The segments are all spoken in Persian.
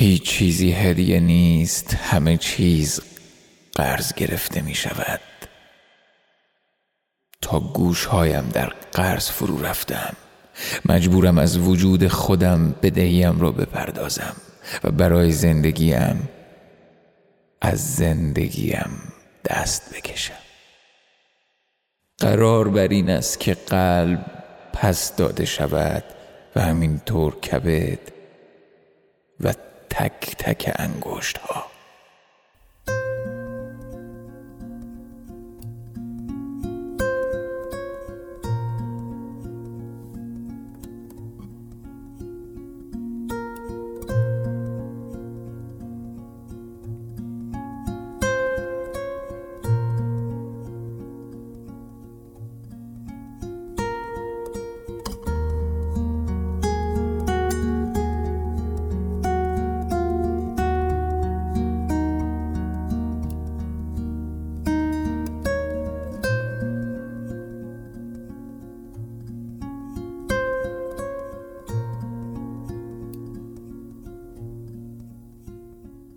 هیچ چیزی هدیه نیست همه چیز قرض گرفته می شود. تا گوشهایم در قرض فرو رفتم. مجبورم از وجود خودم بدهیم را بپردازم و برای زندگیم از زندگیم دست بکشم. قرار بر این است که قلب پس داده شود و همینطور کبد و تک تک انگشت ها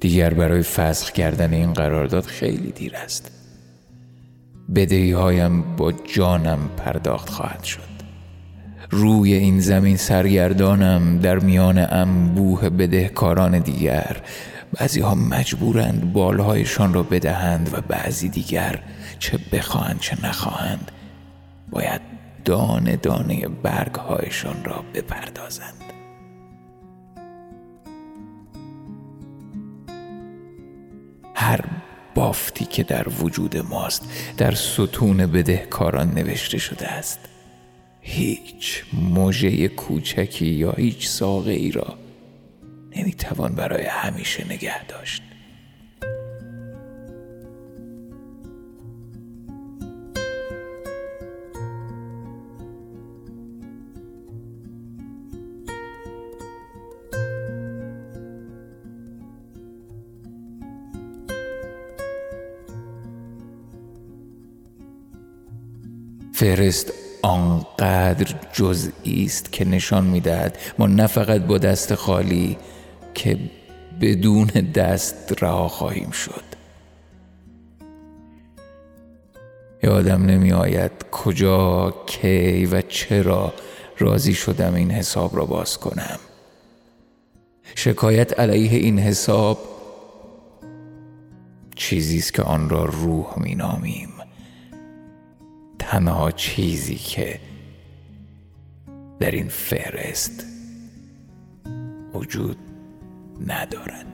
دیگر برای فسخ کردن این قرارداد خیلی دیر است. بدهی هایم با جانم پرداخت خواهد شد. روی این زمین سرگردانم در میان انبوه بدهکاران دیگر. بعضی ها مجبورند بالهایشان را بدهند و بعضی دیگر چه بخواهند چه نخواهند باید دانه دانه برگ هایشان را بپردازند. هر بافتی که در وجود ماست در ستون بدهکاران نوشته شده است. هیچ موژه کوچکی یا هیچ ساقه ای را نمی‌توان برای همیشه نگه داشت. فهرست آنقدر جزئی است که نشان می‌دهد. ما نه فقط با دست خالی که بدون دست رها خواهیم شد. یادم نمی آید کجا کی و چرا راضی شدم این حساب را باز کنم. شکایت علیه این حساب چیزی است که آن را روح می نامیم تنها چیزی که در این فهرست وجود ندارد.